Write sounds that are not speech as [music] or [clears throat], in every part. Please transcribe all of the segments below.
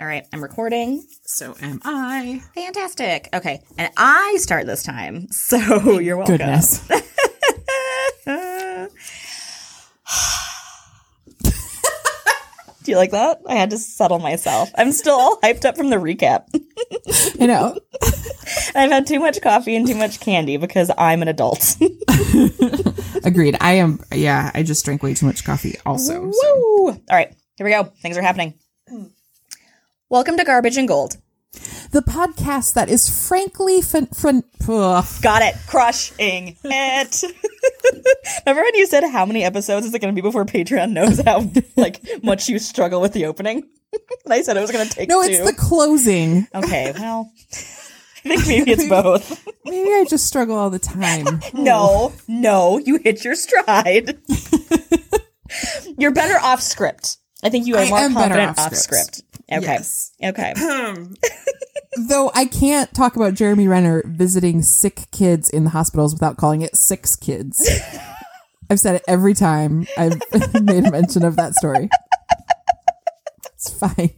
All right, I'm recording. So am I. Fantastic. Okay, and I start this time, so you're welcome. Goodness. [laughs] Do you like that? I had to settle myself. I'm still all hyped up from the recap. I know. [laughs] I've had too much coffee and too much candy because I'm an adult. [laughs] Agreed. I am. Yeah, I just drank way too much coffee. Also. so- Woo! All right, here we go. Things are happening. Welcome to Garbage and Gold. The podcast that is frankly fun ugh. Got it. Crushing it. [laughs] Remember when you said how many episodes is it going to be before Patreon knows how like much you struggle with the opening? [laughs] and I said it was going to take no, two. it's the closing. okay, [laughs] well, I think maybe it's both. Maybe I just struggle all the time. No, no, you hit your stride. You're better off script. I think you are I more confident off off script. Script. Okay. Yes. Okay. [clears throat] Though I can't talk about Jeremy Renner visiting sick kids in the hospitals without calling it six kids. [laughs] I've said it every time I've [laughs] made a mention of that story. It's fine.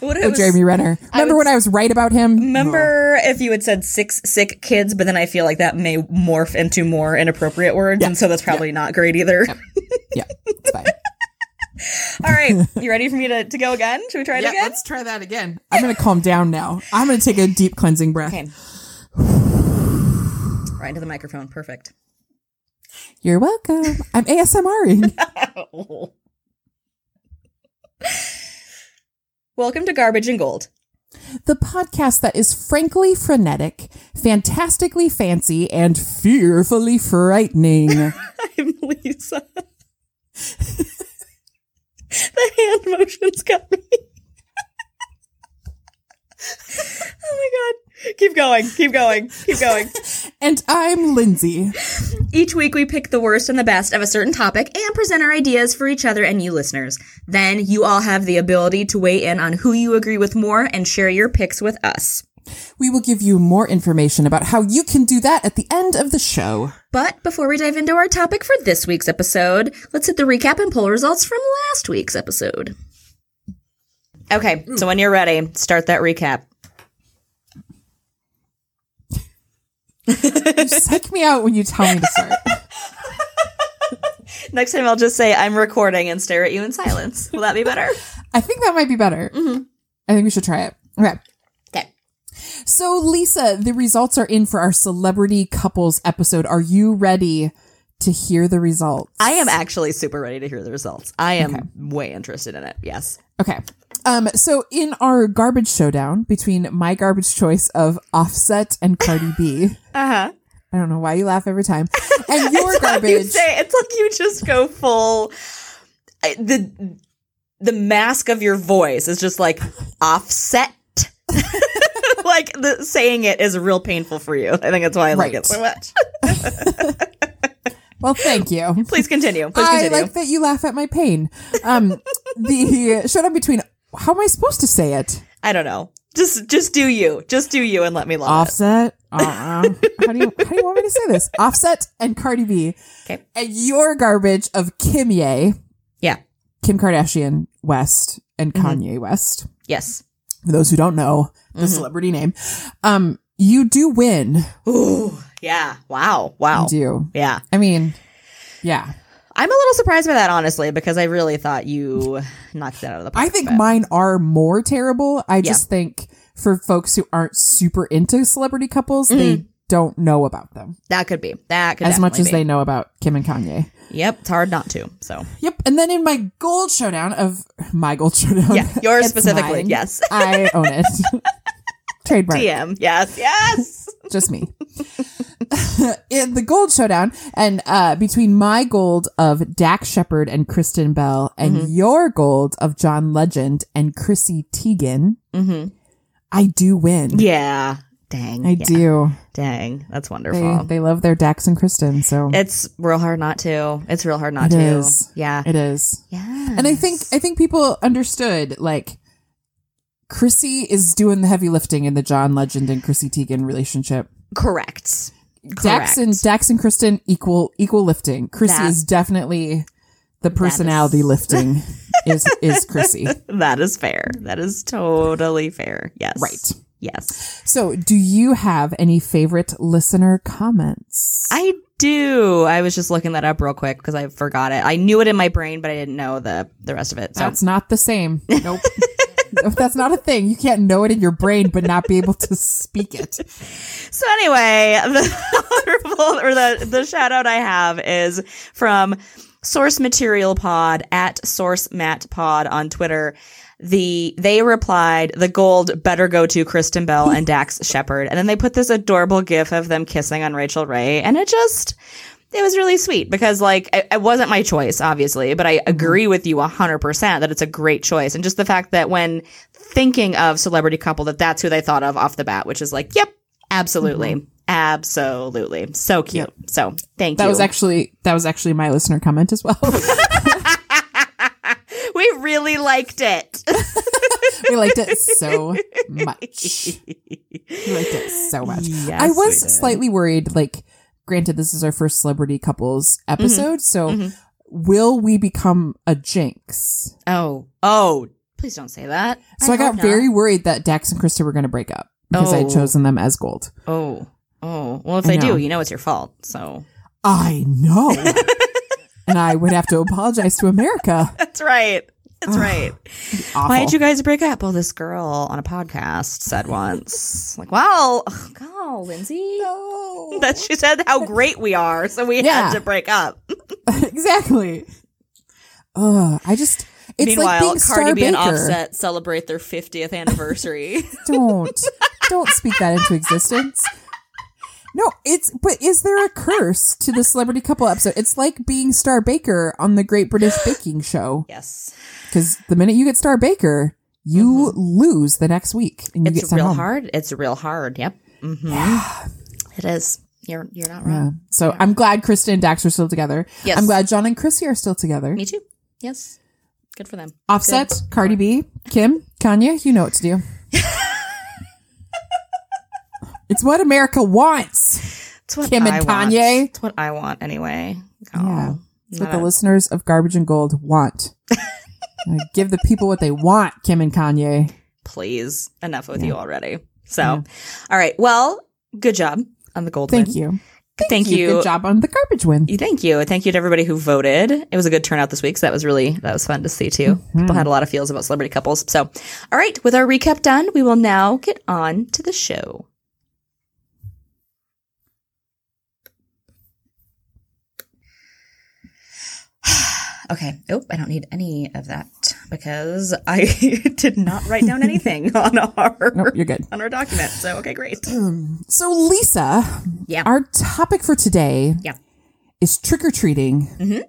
What Oh, Jeremy Renner. Remember would when I was right about him? Remember if you had said six sick kids, but then I feel like that may morph into more inappropriate words, and so that's probably not great either. Yeah, it's fine. All right, [laughs] you ready for me to, to go again? Should we try it Yeah, again? let's try that again. I'm going to calm down now. I'm going to take a deep cleansing breath. Okay. right into the microphone. Perfect. You're welcome. I'm ASMRing. [laughs] Welcome to Garbage and Gold. the podcast that is frankly frenetic, fantastically fancy, and fearfully frightening. [laughs] I'm Lisa. The hand motions got me. oh my god. Keep going. Keep going. Keep going. and I'm Lindsay. Each week, we pick the worst and the best of a certain topic and present our ideas for each other and you listeners. Then you all have the ability to weigh in on who you agree with more and share your picks with us. We will give you more information about how you can do that at the end of the show. But before we dive into our topic for this week's episode, let's hit the recap and poll results from last week's episode. Okay, so when you're ready, start that recap. You psych me out when you tell me to start. [laughs] Next time, I'll just say I'm recording and stare at you in silence. Will that be better? I think that might be better. Mm-hmm. I think we should try it. Okay. So, Lisa, the results are in for our celebrity couples episode. Are you ready to hear the results? I am actually super ready to hear the results. I am way interested in it. Yes. Okay. Um, so in our garbage showdown between my garbage choice of Offset and Cardi B, [laughs] Uh huh. I don't know why you laugh every time, [laughs] and your You garbage. say it's like you just go full. I- the The mask of your voice is just like offset. [laughs] like the saying it is real painful for you. I think that's why I like it so [laughs] much. Well, thank you. [laughs] Please continue. Please I like that you laugh at my pain. Um, the showdown between how am I supposed to say it? I don't know. Just just do you. Just do you and let me love Offset. Uh, how do you how do you want me to say this? Offset and Cardi B. Okay. And your garbage of Kimye. Yeah. Kim Kardashian West, and Mm-hmm. Kanye West. Yes. For those who don't know the Mm-hmm. celebrity name, um, you do win. Ooh. Yeah. Wow. Wow. You do. Yeah. I mean, yeah. I'm a little surprised by that, honestly, because I really thought you knocked that out of the park. I think but- mine are more terrible. I just think for folks who aren't super into celebrity couples, they don't know about them that could be. That could as much as definitely they know about Kim and Kanye. Yep. It's hard not to. So. Yep. And then in my gold showdown of my gold showdown. Yeah, yours [laughs] specifically, mine. yes. I own it. [laughs] Trademark. DM. Yes. Yes. [laughs] Just me. [laughs] in the gold showdown and uh between my gold of Dax Shepard and Kristen Bell and Mm-hmm. your gold of John Legend and Chrissy Teigen, mm-hmm. I do win. Yeah. Dang. I yeah. do. Dang. That's They, wonderful. they love their Dax and Kristen, so it's real hard not to. It's real hard not It to. is. Yeah. it is. yeah. And I think I think people understood like Chrissy is doing the heavy lifting in the John Legend and Chrissy Teigen relationship. correct. Dax and Correct. Dax and Kristen equal equal lifting. Chrissy That- is definitely the personality lifting [laughs] is is Chrissy. That is fair. That is totally fair. Yes. Right. Yes. So, do you have any favorite listener comments? I do. I was just looking that up real quick because I forgot it. I knew it in my brain, but I didn't know the the rest of it. So That's not the same. Nope. [laughs] If that's not a thing. You can't know it in your brain but not be able to speak it. So anyway, [laughs] the honorable or the the shout out I have is from Source Material Pod at Source Matt Pod on Twitter. The they replied the gold better go to Kristen Bell and Dax Shepard, and then they put this adorable gif of them kissing on Rachael Ray, and it just it was really sweet because like it, it wasn't my choice obviously but i mm-hmm. agree with you 100% that it's a great choice. And just the fact that when thinking of celebrity couple that that's who they thought of off the bat which is like yep absolutely. Mm-hmm. Absolutely. So cute. So thank That you. was actually that was actually my listener comment as well. [laughs] we really liked it. [laughs] We liked it so [laughs] much. We liked it so much. Yes, I was slightly worried. Like, granted, this is our first celebrity couples episode, so Mhm. will we become a jinx? oh oh please don't say that So I, got not. very worried that Dax and Krista were going to break up because I Oh. had chosen them as gold. oh oh well if I they know. do you know it's your fault so I know. [laughs] and I would have to apologize to America. that's right that's right [sighs] Why did you guys break up? Well, this girl on a podcast said once, like, "Well, [sighs] ugh, go, Lindsay." No. [laughs] That she said how [laughs] great we are, so we Yeah. had to break up. [laughs] exactly. Ugh, I just. It's like Meanwhile, being Star Cardi B and. Offset celebrate their 50th anniversary. Don't. don't speak that into existence. No, it's but is there a curse to the celebrity couple episode? It's like being Star Baker on the Great British Baking Show. yes, Because the minute you get Star Baker, you lose the next week and you get it's sent real home. hard. It's real hard. Yep, Mm-hmm. it is. You're you're not Yeah. wrong. So I'm glad Kristen and Dax are still together. Yes. I'm glad John and Chrissy are still together. Me too. Yes, good for them. Offset, Cardi B, Kim, Kanye, you know what to do. [laughs] it's what America wants. It's what Kim and I want. Kanye. It's what I want anyway. Yeah. Oh, It's what the a- listeners of Garbage and Gold want. [laughs] Give the people what they want, Kim and Kanye. please enough with you already so all right well good job on the gold Thank win. you. thank you Good job on the garbage win. thank you thank you to everybody who voted it was a good turnout this week so that was really that was fun to see too Mm-hmm. people had a lot of feels about celebrity couples so all right with our recap done we will now get on to the show Okay. Oh, I don't need any of that because I [laughs] did not write down anything [laughs] on our Nope, you're good. on our document. So okay, great. So, Lisa, Yeah. our topic for today Yeah. is trick or treating. Mm-hmm.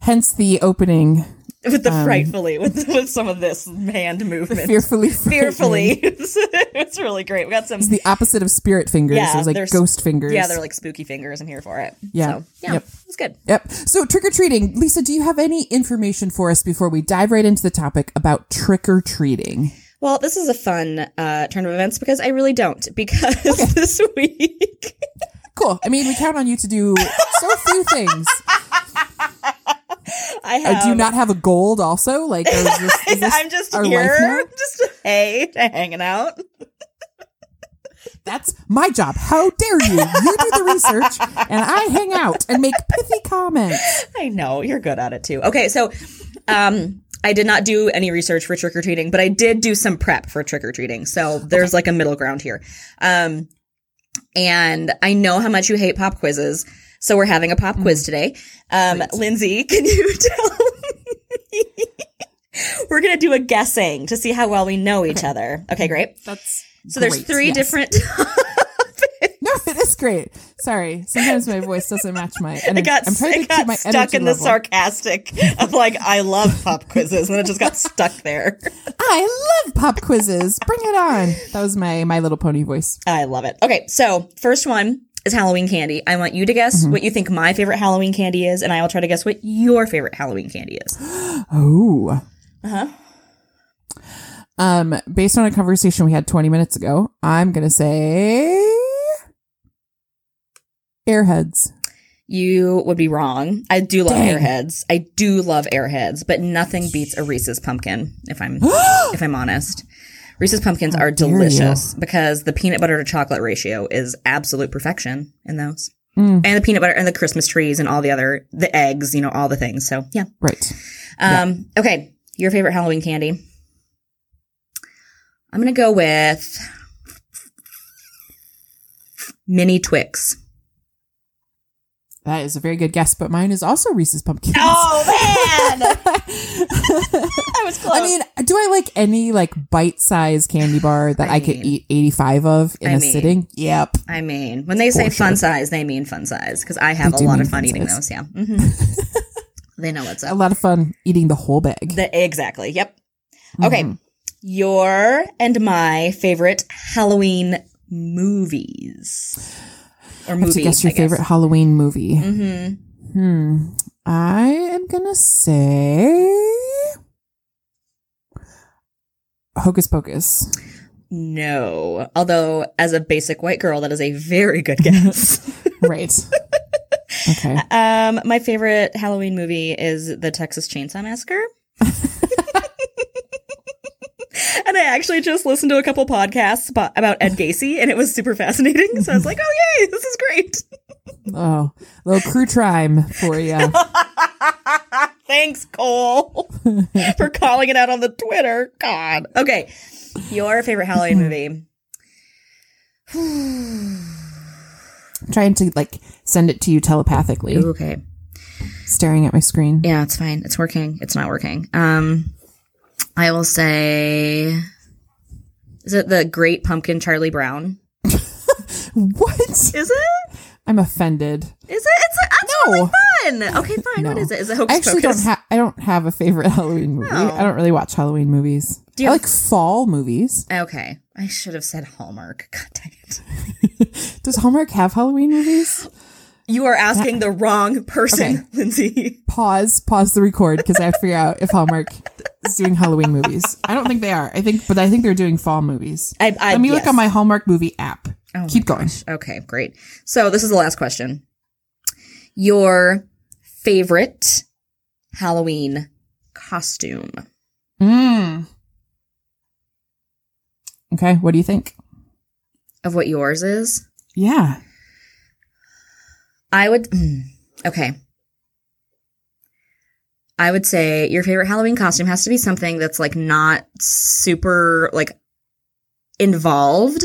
Hence the opening, With the Um, frightfully [laughs] with with some of this hand movement. fearfully, [laughs] Fearfully. it's, [laughs] it's really great. We got some It's the opposite of spirit fingers. Yeah, it was like ghost fingers. Yeah, they're like spooky fingers. I'm here for it. Yeah. So, yeah. Yep. It's good. Yep. So trick or treating. Lisa, do you have any information for us before we dive right into the topic about trick or treating? Well, this is a fun uh, turn of events because I really don't. Because this week Cool. I mean, we count on you to do so few things. [laughs] I Uh, have. do you not have a gold also? Like, is this, [laughs] is this I'm just here, [laughs] just hey, hanging out. That's my job. How dare you? You do the research and I hang out and make pithy comments. I know you're good at it too. Okay, so um I did not do any research for trick or treating, but I did do some prep for trick or treating. So there's like a middle ground here. Um and I know how much you hate pop quizzes. So we're having a pop quiz today. Um Lindsay, [laughs] can you [laughs] tell me? We're going to do a guessing to see how well we know each other. Okay, great. That's So there's three Yes. different [laughs] No, it is great. Sorry. Sometimes my voice doesn't match my It energy. got, I'm trying to got keep my stuck in the level. sarcastic of like, I love pop quizzes, and it just got stuck there. I love pop quizzes. Bring it on. That was my My Little Pony voice. I love it. Okay, so first one is Halloween candy. I want you to guess Mm-hmm. what you think my favorite Halloween candy is, and I will try to guess what your favorite Halloween candy is. [gasps] Oh. Uh huh. Um, based on a conversation we had 20 minutes ago, I'm gonna say Airheads. You would be wrong. I do love Dang. Airheads. I do love Airheads, but nothing beats a Reese's pumpkin. If I'm [gasps] if I'm honest, Reese's pumpkins are dare you. delicious because the peanut butter to chocolate ratio is absolute perfection in those, Mm. and the peanut butter and the Christmas trees and all the other the eggs, you know, all the things. So yeah. Right. Um. Okay, your favorite Halloween candy? I'm gonna go with mini Twix. That is a very good guess, but mine is also Reese's pumpkins. Oh man, [laughs] [laughs] I was close. I mean, do I like any like bite-sized candy bar that I, I could eat 85 of in I a mean- sitting? Yep. I mean, when they say For fun size, they mean fun size because I have They a lot of fun eating size. those. Yeah, [laughs] Mhm. they know what's up. A lot of fun eating the whole bag. The, exactly. Yep. Okay, Mhm. your and my favorite Halloween movies or I have to guess your guess. favorite Halloween movie. Mm-hmm. Hmm. I am gonna say Hocus Pocus. No, although as a basic white girl, that is a very good [laughs] guess. [laughs] right. Okay. [laughs] um, my favorite Halloween movie is the Texas Chainsaw Massacre. And I actually just listened to a couple podcasts about, Ed Gacy, and it was super fascinating. So I was like, "Oh yay, this is great!" [laughs] Oh, little crew trime for you. [laughs] Thanks, Cole, [laughs] for calling it out on the Twitter. God. Okay, your favorite Halloween movie? [sighs] trying to like send it to you telepathically, Okay. staring at my screen. Yeah, it's fine. It's working. It's not working. Um, I will say, is it the Great Pumpkin Charlie Brown? [laughs] What? Is it? I'm offended. Is it? It's that's No. fun. Okay, fine. What No. is it? Is it I Hocus actually Pocus? don't have. I don't have a favorite [laughs] Halloween movie. Oh. I don't really watch Halloween movies. Do you I have- like fall movies. okay, I should have said Hallmark. [laughs] God dang it! Does Hallmark have Halloween movies? You are asking the wrong person, Okay. Lindsay. Pause. Pause the record because I have to figure out if Hallmark is doing Halloween movies. I don't think they are. I think, but I think they're doing fall movies. I, I, Let me look yes. on my Hallmark movie app. Oh Keep going. Okay, great. So this is the last question. Your favorite Halloween costume? Mm. Okay. What do you think? Of what yours is? Yeah. I would. mm, Okay. I would say your favorite Halloween costume has to be something that's like not super like involved,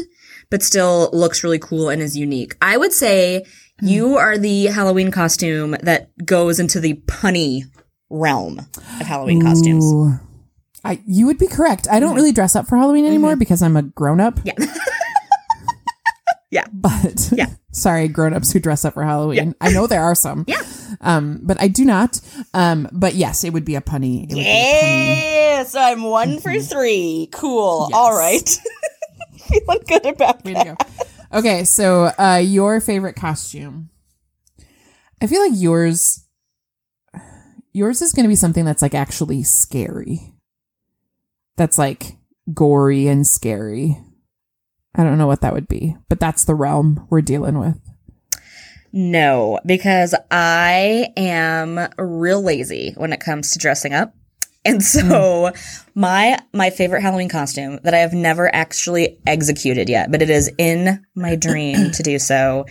but still looks really cool and is unique. I would say you are the Halloween costume that goes into the punny realm of Halloween costumes. I, you would be correct. I don't really dress up for Halloween anymore because I'm a grown up. Yeah. [laughs] Yeah. But Yeah. [laughs] sorry, grown ups who dress up for Halloween. I know there are some. Yeah. Um, but I do not. Um, but yes, it would be a punny. It would be a punny. Yeah, so I'm one for three. Cool. Yes. All right. [laughs] Feeling good about Way that. go. Okay, so uh, your favorite costume. I feel like yours yours is going to be something that's like actually scary. That's like gory and scary. I don't know what that would be, but that's the realm we're dealing with. No, because I am real lazy when it comes to dressing up. And so hmm. my my favorite Halloween costume that I have never actually executed yet, but it is in my dream to do so.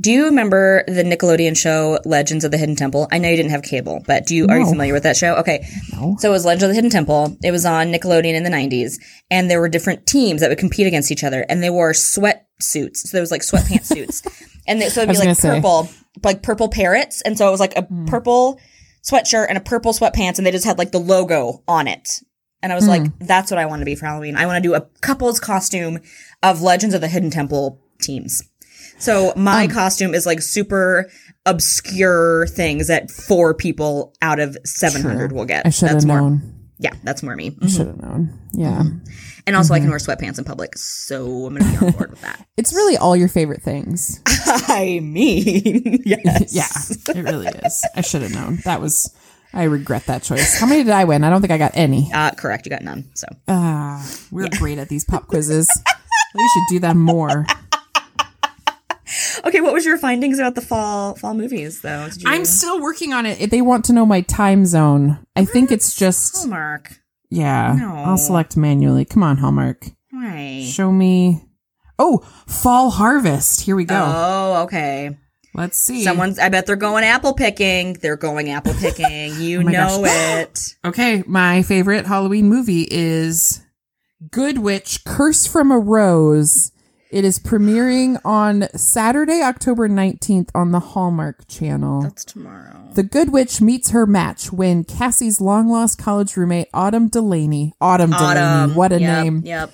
Do you remember the Nickelodeon show Legends of the Hidden Temple? I know you didn't have cable, but do you are you familiar with that show? Okay. No. So it was Legends of the Hidden Temple. It was on Nickelodeon in the 90s, and there were different teams that would compete against each other, and they wore sweat suits. So there was like sweatpants [laughs] suits, and they, so it'd be like gonna say. purple, like purple parrots, and so it was like a hmm. purple sweatshirt and a purple sweatpants, and they just had like the logo on it. And I was like, hmm. that's what I want to be for Halloween. I want to do a couple's costume of Legends of the Hidden Temple teams. So my costume is like super obscure things that four people out of 700 will get. I should have That's more, known. yeah, that's more me. I should have known. Yeah. And also, I Mm-hmm. can wear sweatpants in public, so I'm gonna be on board with that. [laughs] It's really all your favorite things. [laughs] I mean, [laughs] yes, Yeah, it really is. I should have known. That was. I regret that choice. How many did I win? I don't think I got any. Uh, correct. You got none. So Ah, we're great at these pop quizzes. we should do them more. Okay, what was your findings about the fall fall movies though? You I'm still working on it. They want to know my time zone. I think it's just Hallmark. yeah. No. I'll select manually. Come on, Hallmark. Right. Show me. Oh, fall harvest. Here we go. Oh, okay. Let's see. Someone's I bet they're going apple picking. They're going apple picking. [laughs] You Oh know gosh. it. [gasps] Okay, my favorite Halloween movie is Good Witch Curse from a Rose. It is premiering on Saturday, October 19th on the Hallmark Channel. That's tomorrow. The Good Witch meets her match when Cassie's long lost college roommate, Autumn Delaney, Autumn, Delaney, what a Yep, name, Yep.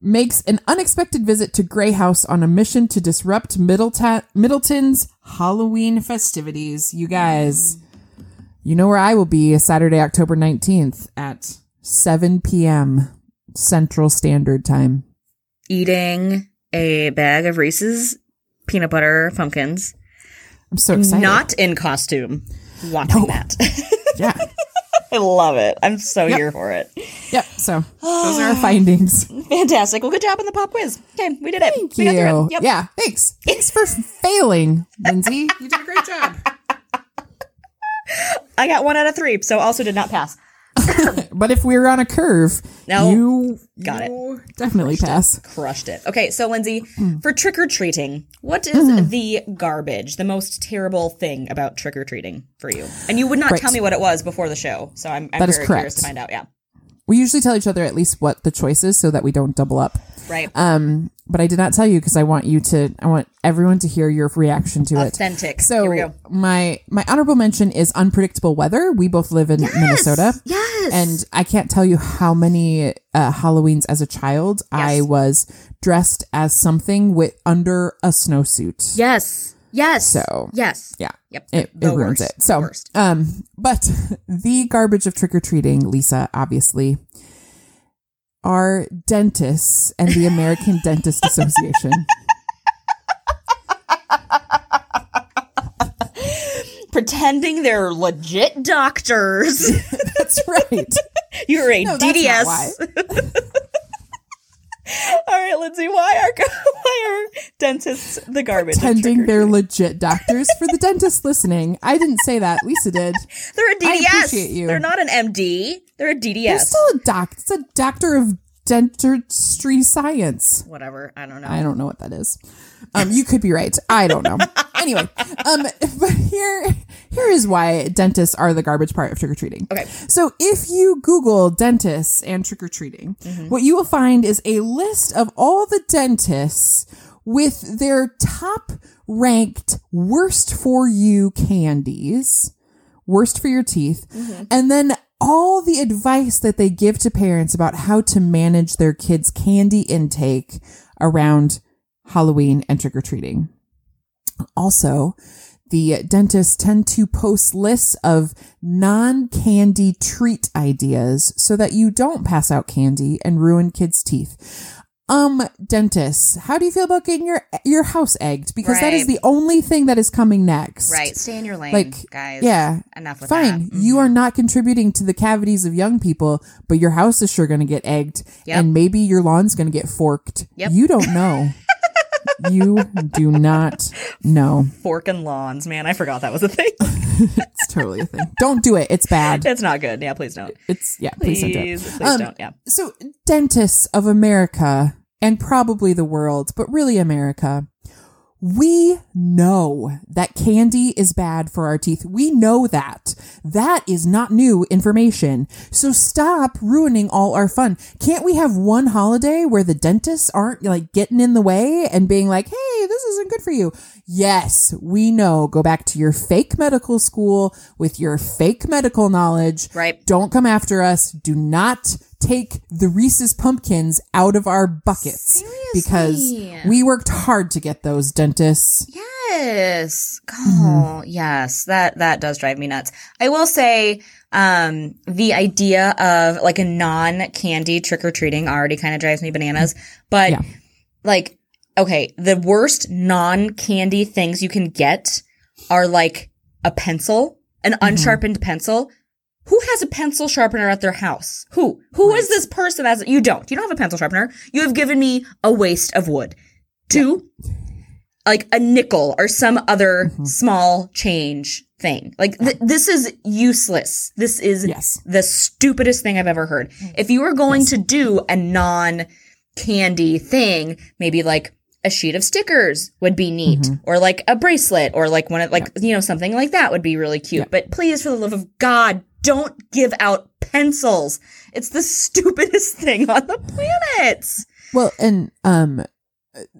makes an unexpected visit to Grey House on a mission to disrupt Middleta- Middleton's Halloween festivities. You guys, you know where I will be Saturday, October 19th at 7 p.m. Central Standard Time. Eating a bag of Reese's peanut butter pumpkins. I'm so excited. Not in costume. Watching No. that. [laughs] yeah. [laughs] I love it. I'm so Yep. here for it. Yep. So [sighs] those are our findings. Fantastic. Well, good job on the pop quiz. Okay, we did it. Thank we you. it. Yep. Yeah. Thanks. Thanks for failing, Lindsay. You did a great job. [laughs] I got one out of three, so also did not pass. [laughs] But if we were on a curve, No. you Got it. you definitely pass. Crushed it. Okay, so Lindsay, Hmm. for trick or treating, what is the garbage, the most terrible thing about trick or treating for you? And you would not Right. tell me what it was before the show, so I'm, I'm very curious to find out. Yeah, We usually tell each other at least what the choice is so that we don't double up. right. Um, but I did not tell you because I want you to. I want everyone to hear your reaction to it. Authentic. So Here we go. my my honorable mention is unpredictable weather. We both live in Minnesota. Yes. And I can't tell you how many uh, Halloweens as a child I was dressed as something with under a snowsuit. yes. Yes. So, yes. Yeah. Yep. It, it ruins it. So, Worst. um, but [laughs] the garbage of trick or treating, Lisa, obviously, are dentists and the American [laughs] Dentist Association. Pretending they're legit doctors. [laughs] That's right. You're a No, DDS. All right, Lindsay. Why are why are dentists the garbage? Pretending they're legit doctors. For the dentists listening, I didn't say that. Lisa did. They're a DDS. I appreciate you. They're not an MD. They're a DDS. They're still a doc. It's a doctor of dentistry science. Whatever. I don't know. I don't know what that is. Um, you could be right. I don't know. [laughs] anyway, um, [laughs] but here, here is why dentists are the garbage part of trick or treating. Okay. So if you Google dentists and trick or treating, what you will find is a list of all the dentists with their top ranked worst for you candies, worst for your teeth, and then all the advice that they give to parents about how to manage their kids' candy intake around Halloween and trick or treating. Also, the dentists tend to post lists of non candy treat ideas so that you don't pass out candy and ruin kids' teeth. Um, dentists, how do you feel about getting your your house egged? Because that is the only thing that is coming next. Right. Stay in your lane, Like, guys. yeah. Enough with that. Fine, that. you are not contributing to the cavities of young people, but your house is sure going to get egged, Yep. and maybe your lawn's going to get forked. Yep. You don't know. [laughs] you do not know. Fork and lawns, man. I forgot that was a thing. [laughs] It's totally a thing. Don't do it. It's bad. it's not good. Yeah, please don't. It's yeah. Please, don't do it. Please, please Um, don't. Yeah. So, dentists of America and probably the world, but really America, we know that candy is bad for our teeth. We know that. That is not new information. So stop ruining all our fun. Can't we have one holiday where the dentists aren't like getting in the way and being like, hey, this isn't good for you? Yes, we know. Go back to your fake medical school with your fake medical knowledge. Right. Don't come after us. Do not take the Reese's pumpkins out of our buckets because we worked hard to get those dentists. Yes. Mm-hmm. Oh, yes. That that does drive me nuts. I will say, um, the idea of like a non-candy trick-or-treating already kind of drives me bananas. But Yeah. like, okay, the worst non-candy things you can get are like a pencil, an Mm-hmm. unsharpened pencil. Who has a pencil sharpener at their house? Who? Who is this person as you don't? You don't have a pencil sharpener. You have given me a waste of wood. Two, like a nickel or some other mm-hmm. small change thing. Like th- this is useless. This is Yes. the stupidest thing I've ever heard. Mm. If you were going to do a non candy thing, maybe like a sheet of stickers would be neat mm-hmm. or like a bracelet or like one of like you know something like that would be really cute. But please for the love of God, don't give out pencils. It's the [laughs] stupidest thing on the planet. Well, and um,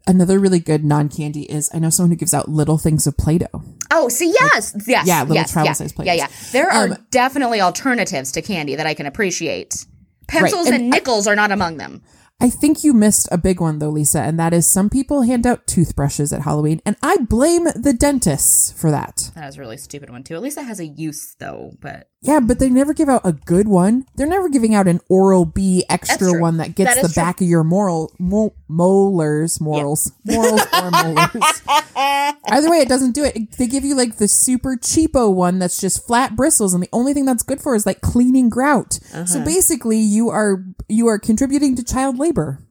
another really good non candy is I know someone who gives out little things of Play Doh. Oh, see, yes, yes, yeah, little yes, travel yeah, size yeah, yeah. Yeah. There are Um, definitely alternatives to candy that I can appreciate. Pencils and and, nickels are not among them. I think you missed a big one though, Lisa, and that is some people hand out toothbrushes at Halloween, and I blame the dentists for that. That was a really stupid one too. At least it has a use though. But Yeah, but they never give out a good one. They're never giving out an Oral B extra one that gets That the true. back of your moral mo- molars, morals, [laughs] morals or molars. [laughs] Either way, it doesn't do it. They give you like the super cheapo one that's just flat bristles, and the only thing that's good for is like cleaning grout. Uh-huh. So basically, you are you are contributing to child labor.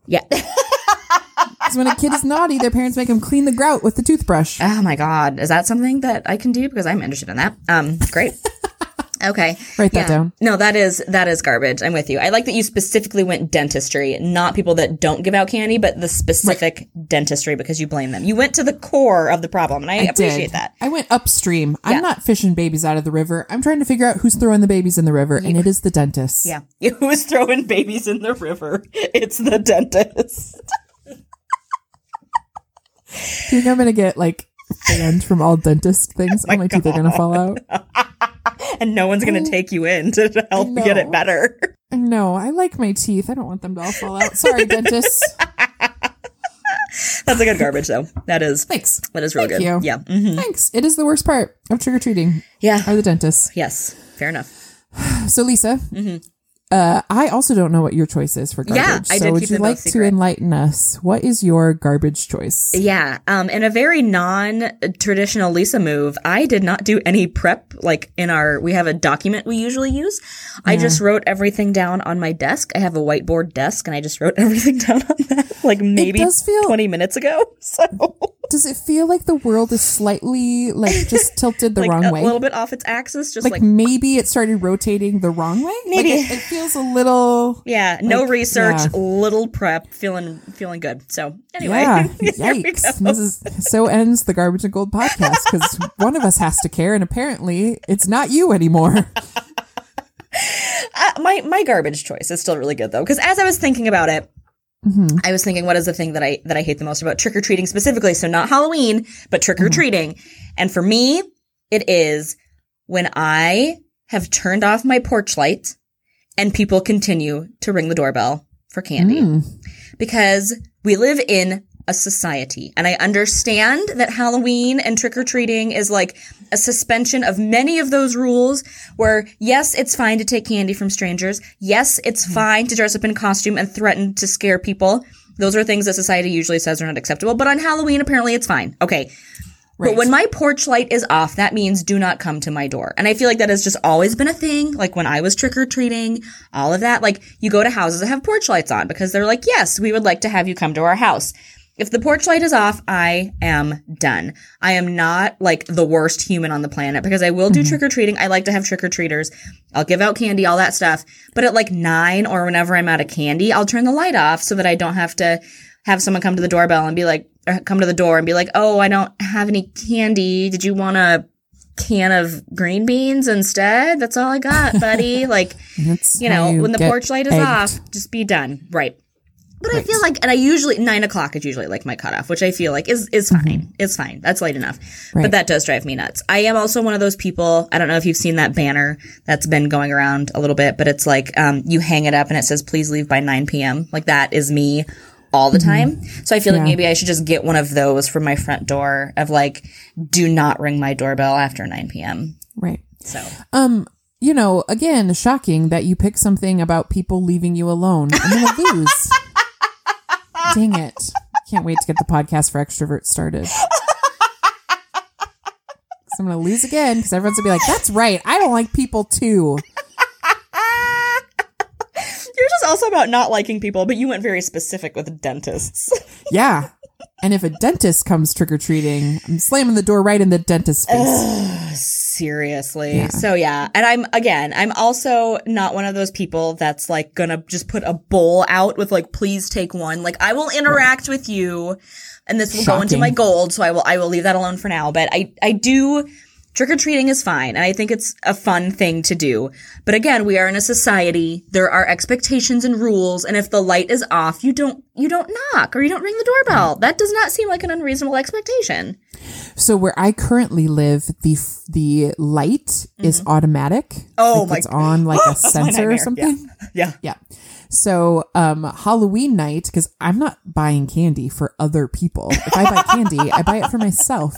Yeah. [laughs] Because when a kid is naughty, their parents make them clean the grout with the toothbrush. oh my god, is that something that I can do because I'm interested in that? Um, great. [laughs] Okay. Write that Yeah. down. No, that is that is garbage. I'm with you. I like that you specifically went dentistry, not people that don't give out candy, but the specific dentistry because you blame them. You went to the core of the problem, and I, appreciate did. that. I went upstream. Yeah. I'm not fishing babies out of the river. I'm trying to figure out who's throwing the babies in the river, and it is the dentist. Yeah. [laughs] Who's throwing babies in the river? It's the dentist. Do you think I'm gonna get like banned from all dentist things? all [laughs] oh my teeth are gonna fall out. [laughs] [laughs] and no one's going to take you in to help know. get it better. No, I like my teeth. I don't want them to all fall out. Sorry, [laughs] dentists. That's a good garbage, though. That is Thanks. that is real Thank good. you. Yeah. hmm Thanks. It is the worst part of trick or treating. Yeah. Are the dentists. Yes. Fair enough. [sighs] So Lisa, uh, I also don't know what your choice is for garbage. Yeah, I so did would keep you them both like to secret. enlighten us? What is your garbage choice? Yeah. Um, in a very non-traditional Lisa move, I did not do any prep. Like in our, we have a document we usually use. I just wrote everything down on my desk. I have a whiteboard desk, and I just wrote [laughs] everything down on that. Like maybe does feel- twenty minutes ago. [laughs] So Does it feel like the world is slightly like just [laughs] tilted the like wrong a way? A little bit off its axis, just like, like, maybe it started rotating the wrong way. Like, Maybe. it, it feels a little. yeah, no research, yeah. little prep, feeling feeling good. So anyway, Yeah, [laughs] yikes! This is so ends the garbage and gold podcast because [laughs] one of us has to care, and apparently it's not you anymore. Uh, my my garbage choice is still really good though because as I was thinking about it, Mm-hmm. I was thinking, what is the thing that I that I hate the most about trick or treating specifically? So not Halloween, but trick Mm-hmm. or treating. And for me, it is when I have turned off my porch light and people continue to ring the doorbell for candy Mm. because we live in a society. And I understand that Halloween and trick or treating is like a suspension of many of those rules where, yes, it's fine to take candy from strangers. Yes, it's mm-hmm. fine to dress up in costume and threaten to scare people. Those are things that society usually says are not acceptable. But on Halloween, apparently it's fine. Okay. Right. But when my porch light is off, that means do not come to my door. And I feel like that has just always been a thing. Like when I was trick or treating, all of that. Like you go to houses that have porch lights on because they're like, yes, we would like to have you come to our house. If the porch light is off, I am done. I am not like the worst human on the planet because I will do mm-hmm. trick or treating. I like to have trick or treaters. I'll give out candy, all that stuff. But at like nine or whenever I'm out of candy, I'll turn the light off so that I don't have to have someone come to the doorbell and be like, or come to the door and be like, oh, I don't have any candy. Did you want a can of green beans instead? That's all I got, buddy. [laughs] like, That's you know, when the porch light is egged. off, just be done. Right. But I feel like, and I usually nine o'clock is usually like my cutoff, which I feel like is is fine. It's fine. That's late enough. Right. But that does drive me nuts. I am also one of those people. I don't know if you've seen that banner that's been going around a little bit, but it's like um, you hang it up and it says "Please leave by 9 p.m." Like that is me all the time. So I feel like maybe I should just get one of those for my front door of like, do not ring my doorbell after 9 p.m. Right. So Um, you know, again, shocking that you pick something about people leaving you alone. I'm gonna [laughs] lose. Dang it. Can't wait to get the podcast for extroverts started. I'm gonna lose again because everyone's gonna be like, "That's right, I don't like people too." yours is also about not liking people, but you went very specific with dentists. Yeah, And if a dentist comes trick or treating, I'm slamming the door right in the dentist's [sighs] face. Seriously. Yeah. So yeah. And I'm again, I'm also not one of those people that's like gonna just put a bowl out with like, please take one. Like I will interact with you and this will go into my gold. So I will, I will leave that alone for now. But I, I do trick or treating is fine. And I think it's a fun thing to do. But again, we are in a society. There are expectations and rules. And if the light is off, you don't, you don't knock or you don't ring the doorbell. That does not seem like an unreasonable expectation. So where I currently live, the the light is automatic. Mm-hmm. Oh like my It's on like a [laughs] sensor or something. Yeah. Yeah. So um Halloween night, because I'm not buying candy for other people. If I buy candy, I buy it for myself.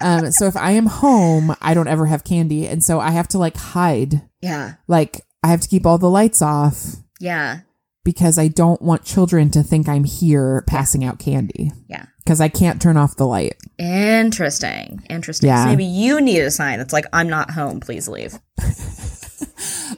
Um, so if I am home, I don't ever have candy, and so I have to like hide. Yeah. Like I have to keep all the lights off Yeah. because I don't want children to think I'm here passing out candy. Yeah. Because I can't turn off the light. Interesting. Interesting. Yeah. So maybe you need a sign that's like, I'm not home, please leave. [laughs]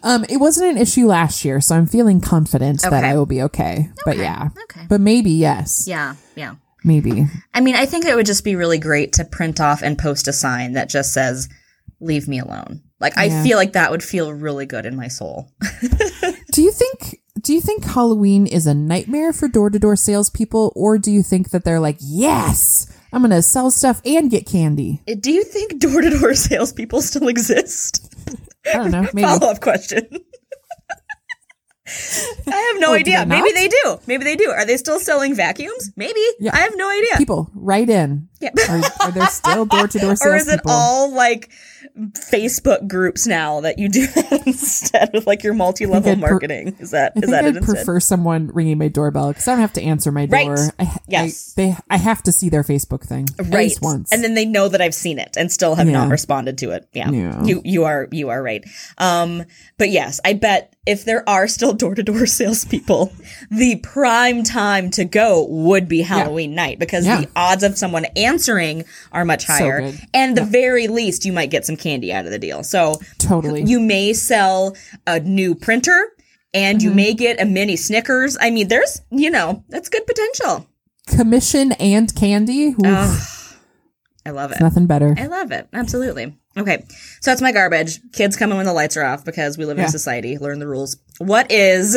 Um, it wasn't an issue last year, so I'm feeling confident that I will be okay. But yeah, Okay. but maybe yes, Yeah. Yeah. maybe. I mean, I think it would just be really great to print off and post a sign that just says, leave me alone. Like, I feel like that would feel really good in my soul. [laughs] Do you think? Do you think Halloween is a nightmare for door to door salespeople, or do you think that they're like, yes, I'm gonna sell stuff and get candy? Do you think door to door salespeople still exist? I don't know. [laughs] Maybe. Follow up question. [laughs] I have no do idea. they Maybe they do. Maybe they do. Are they still selling vacuums? Maybe. Yeah. I have no idea. People, write in. Yeah. Are, are there still door to door salespeople? or is it all like Facebook groups now that you do [laughs] instead of like your multi-level I'd per- marketing? Is that I is think that I'd it instead? prefer someone ringing my doorbell because I don't have to answer my door. Right. I, Yes. I, they, I have to see their Facebook thing at right. least once. And then they know that I've seen it and still have not responded to it. Yeah. Yeah. You you are you are right. Um but yes, I bet if there are still [laughs] door-to-door salespeople, the prime time to go would be Halloween night because Yeah. the odds of someone answering are much higher. good. and the very least you might get some candy out of the deal. So totally. you may sell a new printer and Mm-hmm. you may get a mini Snickers. I mean, there's, you know, that's good potential. Commission and candy. I love it. Nothing better. I love it. Absolutely. Okay. So that's my garbage. Kids come in when the lights are off because we live in a society. Learn the rules. What is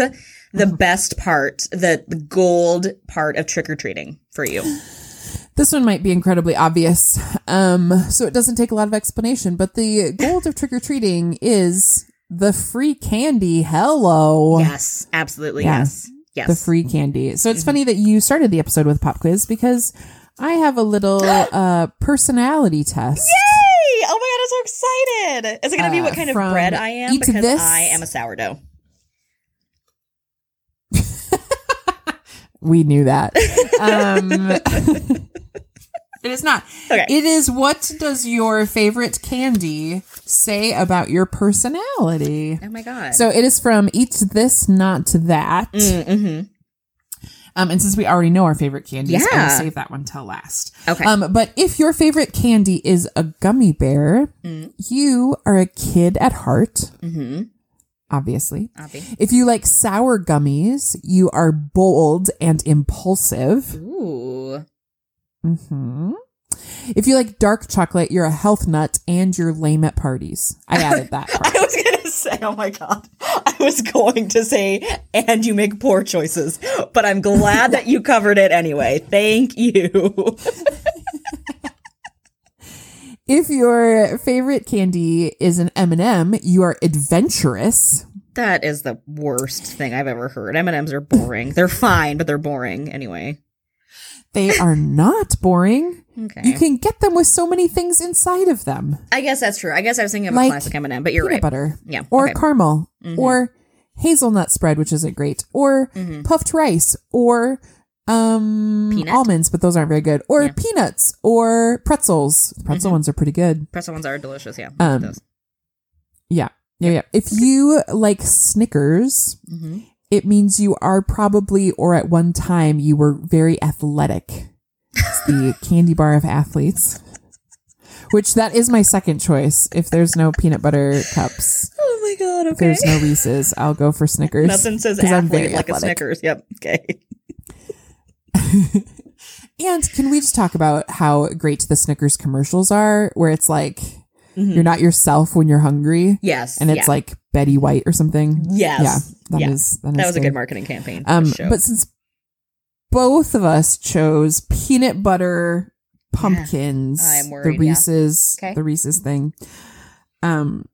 the [laughs] best part, the, the gold part of trick or treating for you? [laughs] This one might be incredibly obvious, um, so it doesn't take a lot of explanation. But the gold of trick or treating is the free candy. Hello, Yes, absolutely. Yeah. Yes. Yes. the free candy. So it's funny that you started the episode with pop quiz because I have a little [gasps] uh, personality test. Yay! Oh my god, I'm so excited. Is it going to be Uh, what kind of bread I am? Eat Because This- I am a sourdough. We knew that. [laughs] Um, it is not. Okay. It is what does your favorite candy say about your personality? Oh my god. So it is from Eat This, Not That. mm-hmm. Um, and since we already know our favorite candies, I'm Yeah. gonna save that one till last. Okay. Um, but if your favorite candy is a gummy bear, Mm. you are a kid at heart, mm-hmm. Obviously. Obby. If you like sour gummies, you are bold and impulsive. Ooh. hmm If you like dark chocolate, you're a health nut and you're lame at parties. I added that [laughs] part. I was gonna say, oh my god. I was going to say, and you make poor choices, but I'm glad that you covered it anyway. Thank you. [laughs] if your favorite candy is an M&M, you are adventurous. That is the worst thing I've ever heard. M&Ms are boring. [laughs] They're fine, but they're boring anyway. They are not boring. Okay. You can get them with so many things inside of them. I guess that's true. I guess I was thinking of a Like classic M&M, but you're Peanut right. butter. Yeah. Or okay. caramel. Mhm. Or hazelnut spread, which isn't great. Or Mhm. puffed rice. Or um Peanut? almonds, but those aren't very good. Or Yeah. peanuts. Or pretzels. Pretzel Mhm. ones are pretty good. Pretzel ones are delicious, yeah. Um. Yeah. Yeah, yeah. If you like Snickers, Mhm. it means you are probably or at one time you were very athletic. It's the [laughs] candy bar of athletes. Which that is my second choice. If there's no peanut butter cups, [laughs] Oh my god, if okay. there's no Reese's, I'll go for Snickers. [laughs] Nothing says 'cause I'm athlete very like a athletic. Snickers. Yep. Okay. [laughs] And can we just talk about how great the Snickers commercials are, where it's like you're not yourself when you're hungry, Yes. and it's Mm-hmm. yeah. like Betty White or something. Yes. Yeah, that Yeah. is- that that is was a good. good marketing campaign. Um, but since both of us chose peanut butter pumpkins, the worried, yeah. Reese's, Okay. the Reese's thing. Um,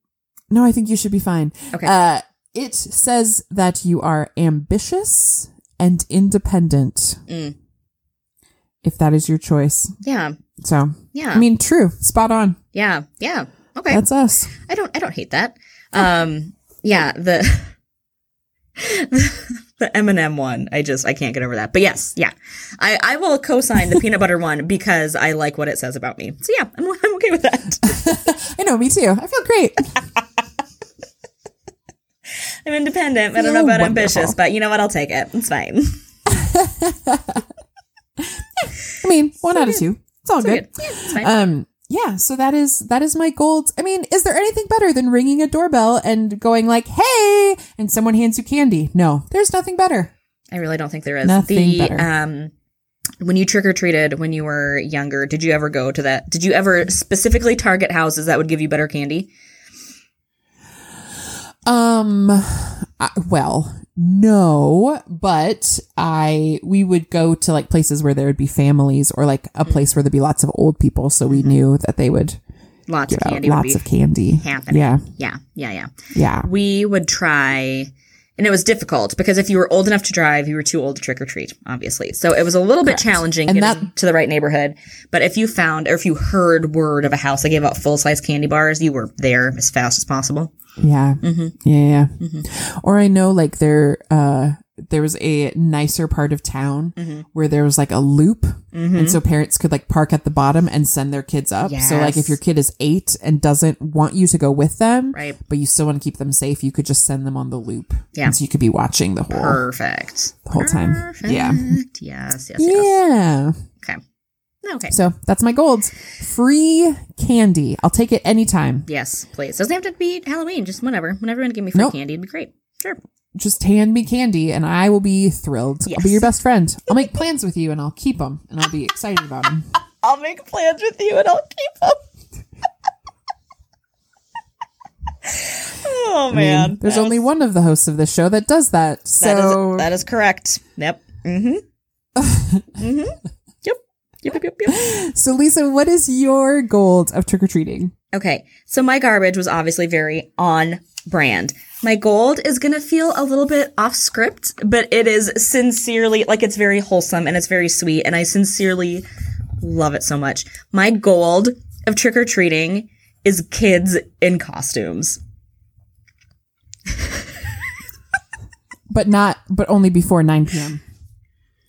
no, I think you should be fine. Okay. Uh, it says that you are ambitious and independent. Mm. If that is your choice, yeah. so Yeah. I mean, true, spot on. yeah. Yeah. Okay. That's us. I don't I don't hate that. Um yeah, the [laughs] the M&M one. I just I can't get over that. But yes, yeah. I I will co-sign the [laughs] peanut butter one because I like what it says about me. So yeah, I'm [laughs] I'm okay with that. I know, me too. I feel great. I'm independent. I don't know about wonderful. ambitious, but you know what? I'll take it. It's fine. [laughs] [laughs] I mean, one out of two. It's all It's good. good. Yeah, it's fine. Um, yeah, so that is that is my gold. I mean, is there anything better than ringing a doorbell and going like, "Hey," and someone hands you candy? No, there's nothing better. I really don't think there is. Nothing the better. um when you trick or treated when you were younger, did you ever go to that? Did you ever specifically target houses that would give you better candy? Um, I, well, no, but I we would go to like places where there would be families or like a place where there'd be lots of old people, so we knew that they would Lots of candy lots of candy. happening. Yeah, Yeah, yeah, yeah. yeah. We would try and it was difficult because if you were old enough to drive, you were too old to trick or treat, obviously. So it was a little bit challenging And getting that- to the right neighborhood. But if you found or if you heard word of a house that gave out full size candy bars, you were there as fast as possible. Yeah. Mm-hmm. Yeah. yeah. Or I know like there uh there was a nicer part of town Mm-hmm. where there was like a loop and so parents could like park at the bottom and send their kids up. So like if your kid is 8 and doesn't want you to go with them, Right. but you still want to keep them safe, you could just send them on the loop. Yeah. And so you could be watching the whole Perfect. the whole time. Yeah. Perfect. Yes, yes, yes. Yeah. Okay. Okay. So that's my golds. Free candy. I'll take it anytime. Yes, please. Doesn't have to be Halloween. Just whenever. Whenever you want to give me free Nope. candy, it'd be great. Sure. Just hand me candy and I will be thrilled. I'll be your best friend. I'll make plans with you and I'll keep them and I'll be excited about them. [laughs] I'll make plans with you and I'll keep them. [laughs] oh man, There's That only was- one of the hosts of this show that does that. That is So that is correct. Yep. Mm-hmm. [laughs] mm-hmm. Yep. Yep. Yep. Yep. Yep. so Lisa, what is your gold of trick or treating? Okay, so my garbage was obviously very on brand. My gold is gonna feel a little bit off script, but it is sincerely like it's very wholesome and it's very sweet, and I sincerely love it so much. My gold of trick or treating is kids in costumes. But not but only before 9 p.m.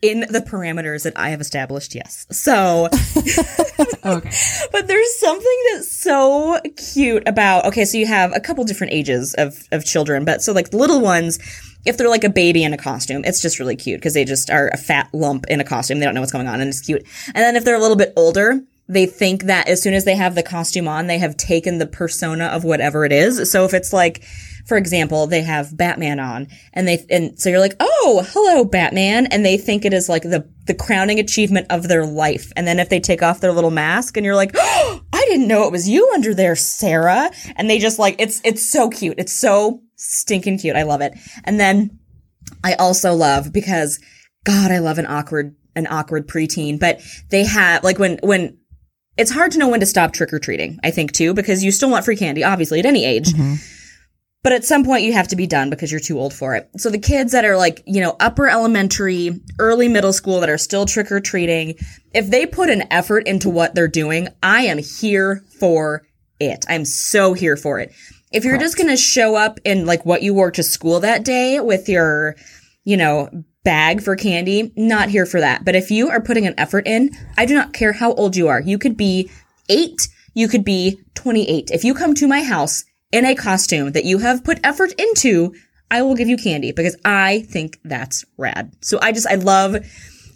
In the parameters that I have established, yes. So, [laughs] Okay. but there's something that's so cute about okay so you have a couple different ages of of children but so like the little ones if they're like a baby in a costume it's just really cute because they just are a fat lump in a costume they don't know what's going on and it's cute and then if they're a little bit older they think that as soon as they have the costume on they have taken the persona of whatever it is so if it's like for example, they have Batman on and they, and so you're like, Oh, hello, Batman. And they think it is like the, the crowning achievement of their life. And then if they take off their little mask and you're like, oh, I didn't know it was you under there, Sarah. And they just like, it's, it's so cute. It's so stinking cute. I love it. And then I also love because God, I love an awkward, an awkward preteen, but they have like when, when it's hard to know when to stop trick or treating, I think too, because you still want free candy, obviously at any age. Mm-hmm. But at some point you have to be done because you're too old for it. So the kids that are like, you know, upper elementary, early middle school that are still trick or treating, if they put an effort into what they're doing, I am here for it. I'm so here for it. If you're just going to show up in like what you wore to school that day with your, you know, bag for candy, not here for that. But if you are putting an effort in, I do not care how old you are. You could be eight, you could be 28. If you come to my house in a costume that you have put effort into, I will give you candy because I think that's rad. So I just, I love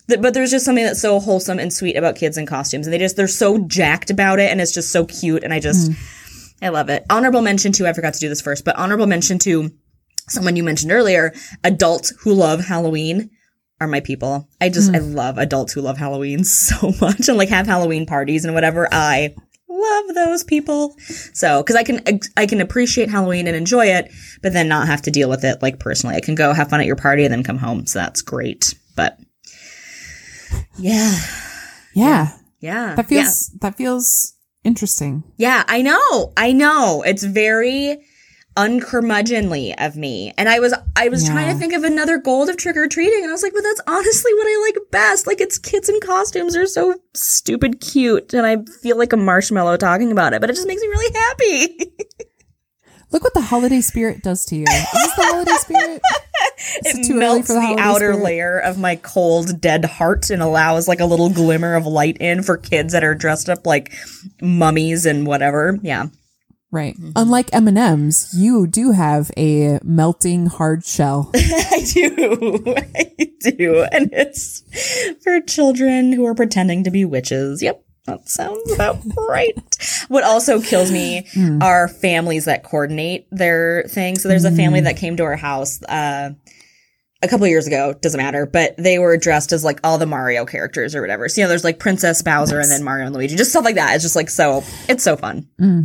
that, but there's just something that's so wholesome and sweet about kids in costumes. And they just, they're so jacked about it and it's just so cute. And I just, mm. I love it. Honorable mention to, I forgot to do this first, but honorable mention to someone you mentioned earlier, adults who love Halloween are my people. I just mm. I love adults who love Halloween [laughs] so much and like have Halloween parties and whatever. I love those people. So, cuz I can I can appreciate Halloween and enjoy it, but then not have to deal with it like personally. I can go have fun at your party and then come home. So that's great. But yeah. Yeah. Yeah. That yeah. feels that feels interesting. Yeah, I know. I know. It's very uncurmudgeonly of me. And I was I was trying to think of another gold of trick or treating and I was like, but that's honestly what I like best. Like it's kids in costumes are so stupid cute and I feel like a marshmallow talking about it, but it just makes me really happy. Look what the holiday spirit does to you. Is the holiday spirit? [laughs] It too early melts for the, holiday outer spirit? layer of my cold, dead heart and allows like a little glimmer of light in for kids that are dressed up like mummies and whatever. Yeah. Right. Mm-hmm. Unlike M and M's, you do have a melting hard shell. [laughs] I do. [laughs] I do. And it's for children who are pretending to be witches. Yep. That sounds about [laughs] right. What also kills me are families that coordinate their thing. So there's a family that came to our house, uh, a couple years ago, doesn't matter, but they were dressed as like all the Mario characters or whatever. So, you know, there's like Princess Bowser and then Mario and Luigi, just stuff like that. It's just like so, it's so fun. hmm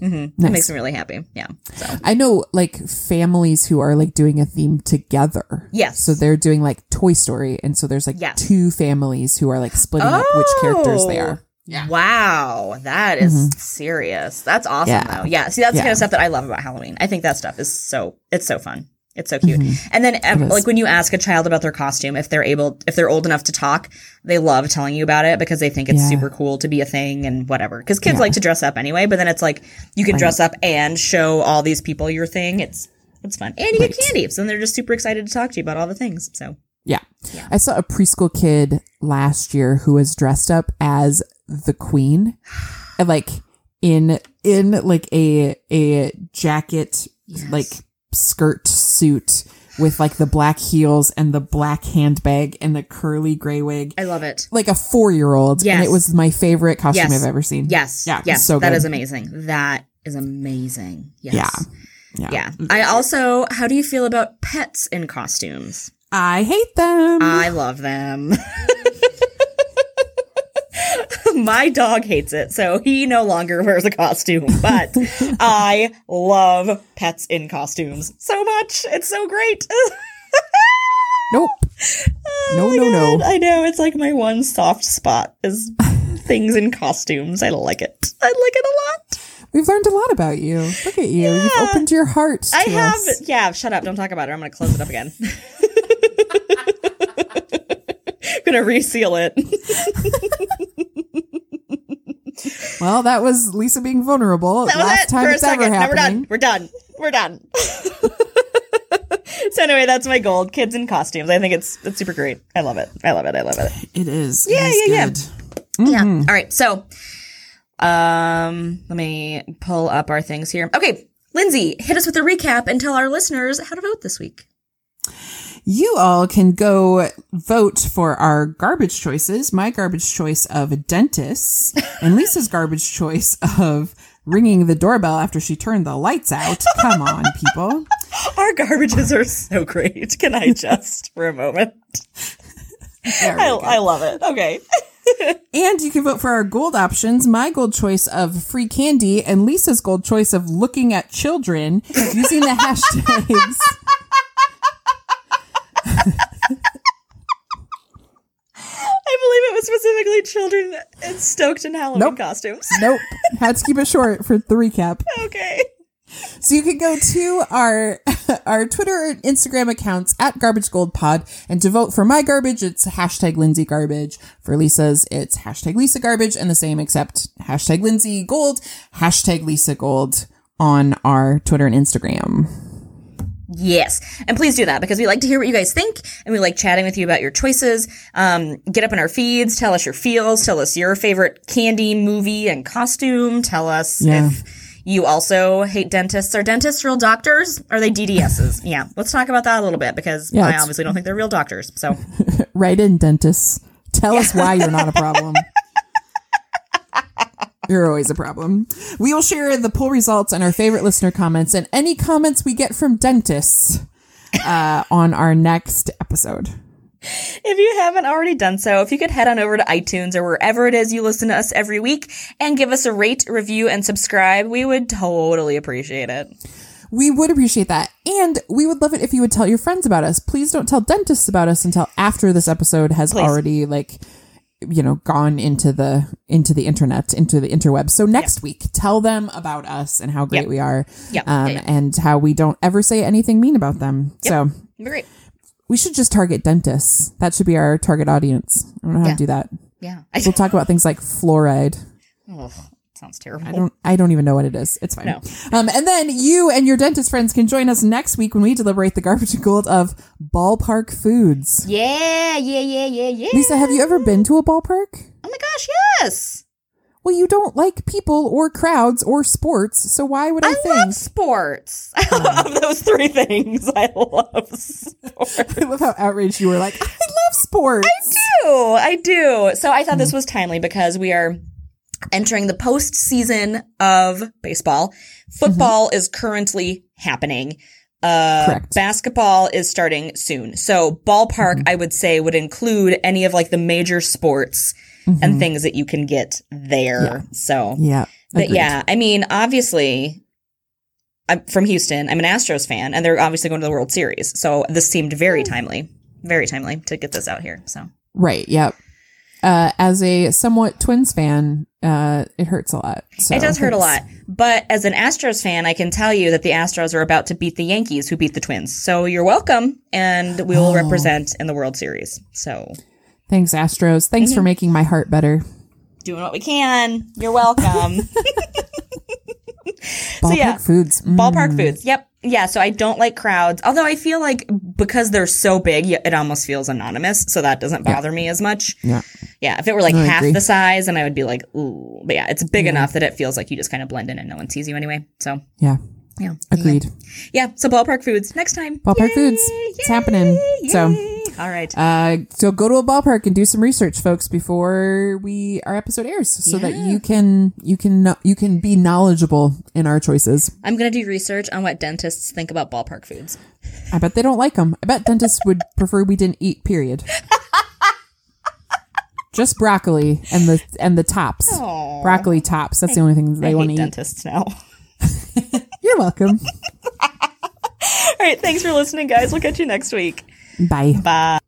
It Nice. makes me really happy. Yeah. So, I know like families who are like doing a theme together. yes. So they're doing like Toy Story, and so there's like Yes. two families who are like splitting up which characters they are. Yeah. Wow, that is serious. That's awesome Mm-hmm. Yeah. though. Yeah. See, that's the kind of stuff that I love about Halloween. I think that stuff is so it's so fun. It's so cute. Mm-hmm. And then um, like when you ask a child about their costume, if they're able if they're old enough to talk, they love telling you about it because they think it's Yeah. super cool to be a thing and whatever. Cuz kids Yeah. like to dress up anyway, but then it's like you can dress up and show all these people your thing. It's it's fun. And you get candy. So then they're just super excited to talk to you about all the things. So Yeah. I saw a preschool kid last year who was dressed up as the queen. [sighs] And like in in like a a jacket like skirt suit with like the black heels and the black handbag and the curly gray wig. I love it. Like a four year old. Yes. And it was my favorite costume Yes. I've ever seen. Yes. Yeah. Yes. So that good. is amazing. That is amazing. Yes. Yeah. Yeah. Yeah. I also, how do you feel about pets in costumes? I hate them. I love them. [laughs] [laughs] My dog hates it, so he no longer wears a costume, but [laughs] I love pets in costumes so much. It's so great. [laughs] nope. Oh no, no, no. I know. It's like my one soft spot is things in costumes. I like it. I like it a lot. We've learned a lot about you. Look at you. You've opened your heart to I have, us. yeah, shut up. Don't talk about it. I'm going to close it up again. I'm gonna reseal it. Well, that was Lisa being vulnerable. That was Last it time for a it's ever second. Now we're happening. done. We're done. We're done. [laughs] so anyway, that's my gold. Kids in costumes. I think it's it's super great. I love it. I love it. I love it. It is. Yeah, it is yeah, yeah. good. Yeah. Mm-hmm. All right. So, um, let me pull up our things here. Okay, Lindsay, hit us with a recap and tell our listeners how to vote this week. You all can go vote for our garbage choices. My garbage choice of dentists and Lisa's garbage choice of ringing the doorbell after she turned the lights out. Come on, people. Our garbages are so great. Can I just for a moment? I. I love it. Okay. [laughs] And you can vote for our gold options. My gold choice of free candy and Lisa's gold choice of looking at children using the hashtags. Specifically children in stoked in Halloween Nope. costumes. [laughs] Nope. Had to keep it short for the recap. Okay. So you can go to our [laughs] our Twitter and Instagram accounts at Garbage Gold Pod, and to vote for my garbage, it's hashtag Lindsay Garbage. For Lisa's, it's hashtag Lisa Garbage, and the same except hashtag Lindsay Gold, hashtag Lisa Gold on our Twitter and Instagram. Yes. And please do that because we like to hear what you guys think and we like chatting with you about your choices. Um, get up in our feeds, tell us your feels, tell us your favorite candy, movie, and costume. Tell us Yeah. if you also hate dentists. Are dentists real doctors? Are they DDSs? yeah. Let's talk about that a little bit because Yeah, I obviously don't think they're real doctors. So [laughs] Write in, dentists. Tell us why you're not a problem. [laughs] You're always a problem. We will share the poll results and our favorite listener comments and any comments we get from dentists uh, on our next episode. If you haven't already done so, if you could head on over to iTunes or wherever it is you listen to us every week and give us a rate, review, and subscribe, we would totally appreciate it. We would appreciate that. And we would love it if you would tell your friends about us. Please don't tell dentists about us until after this episode has Please. already like you know gone into the into the internet, into the interweb. So next week, tell them about us and how great Yep. we are. Yep. Um, and how we don't ever say anything mean about them. So Great. we should just target dentists. That should be our target audience. I don't know how Yeah. to do that. Yeah. [laughs] We'll talk about things like fluoride. oh, sounds terrible. I don't I don't even know what it is. It's fine. No. Um, and then you and your dentist friends can join us next week when we deliberate the garbage and gold of ballpark foods. yeah, yeah, yeah, yeah, yeah. Lisa, have you ever been to a ballpark? Oh my gosh, yes. Well, you don't like people or crowds or sports, so why would I, I think? love sports. [laughs] of those three things, I love sports. [laughs] I love how outraged you were like, I love sports. I do. I do. So I thought this was timely because we are entering the postseason of baseball. Football is currently happening. Uh, Correct. basketball is starting soon. So ballpark, I would say, would include any of like the major sports and things that you can get there. So, Yeah. but agreed. yeah, I mean, obviously, I'm from Houston. I'm an Astros fan, and they're obviously going to the World Series. So this seemed very timely, very timely to get this out here. So Right. Yep. Uh, as a somewhat Twins fan, uh, it hurts a lot. So it does hurt a lot. But as an Astros fan, I can tell you that the Astros are about to beat the Yankees, who beat the Twins. So you're welcome, and we will Oh. represent in the World Series. So Thanks, Astros. Thanks Mm-hmm. for making my heart better. doing what we can. You're welcome. [laughs] Ballpark yeah. foods. Mm. Ballpark foods. Yep. Yeah. So I don't like crowds, although I feel like because they're so big, it almost feels anonymous. So that doesn't bother me as much. Yeah. Yeah. If it were like No, half the size, and I would be like, ooh. But yeah, it's big enough that it feels like you just kind of blend in and no one sees you anyway. So Yeah. yeah. Agreed. Yeah. So ballpark foods next time. Ballpark Yay, foods. It's yay, happening. So- yay. All right. Uh, so go to a ballpark and do some research, folks, before we our episode airs, so that you can you can you can be knowledgeable in our choices. I'm going to do research on what dentists think about ballpark foods. I bet they don't like them. I bet dentists would [laughs] prefer we didn't eat. Period. Just broccoli and the and the tops. Aw. Broccoli tops. That's the only thing they want to eat. dentists now. [laughs] You're welcome. [laughs] All right. Thanks for listening, guys. We'll catch you next week. Bye. Bye.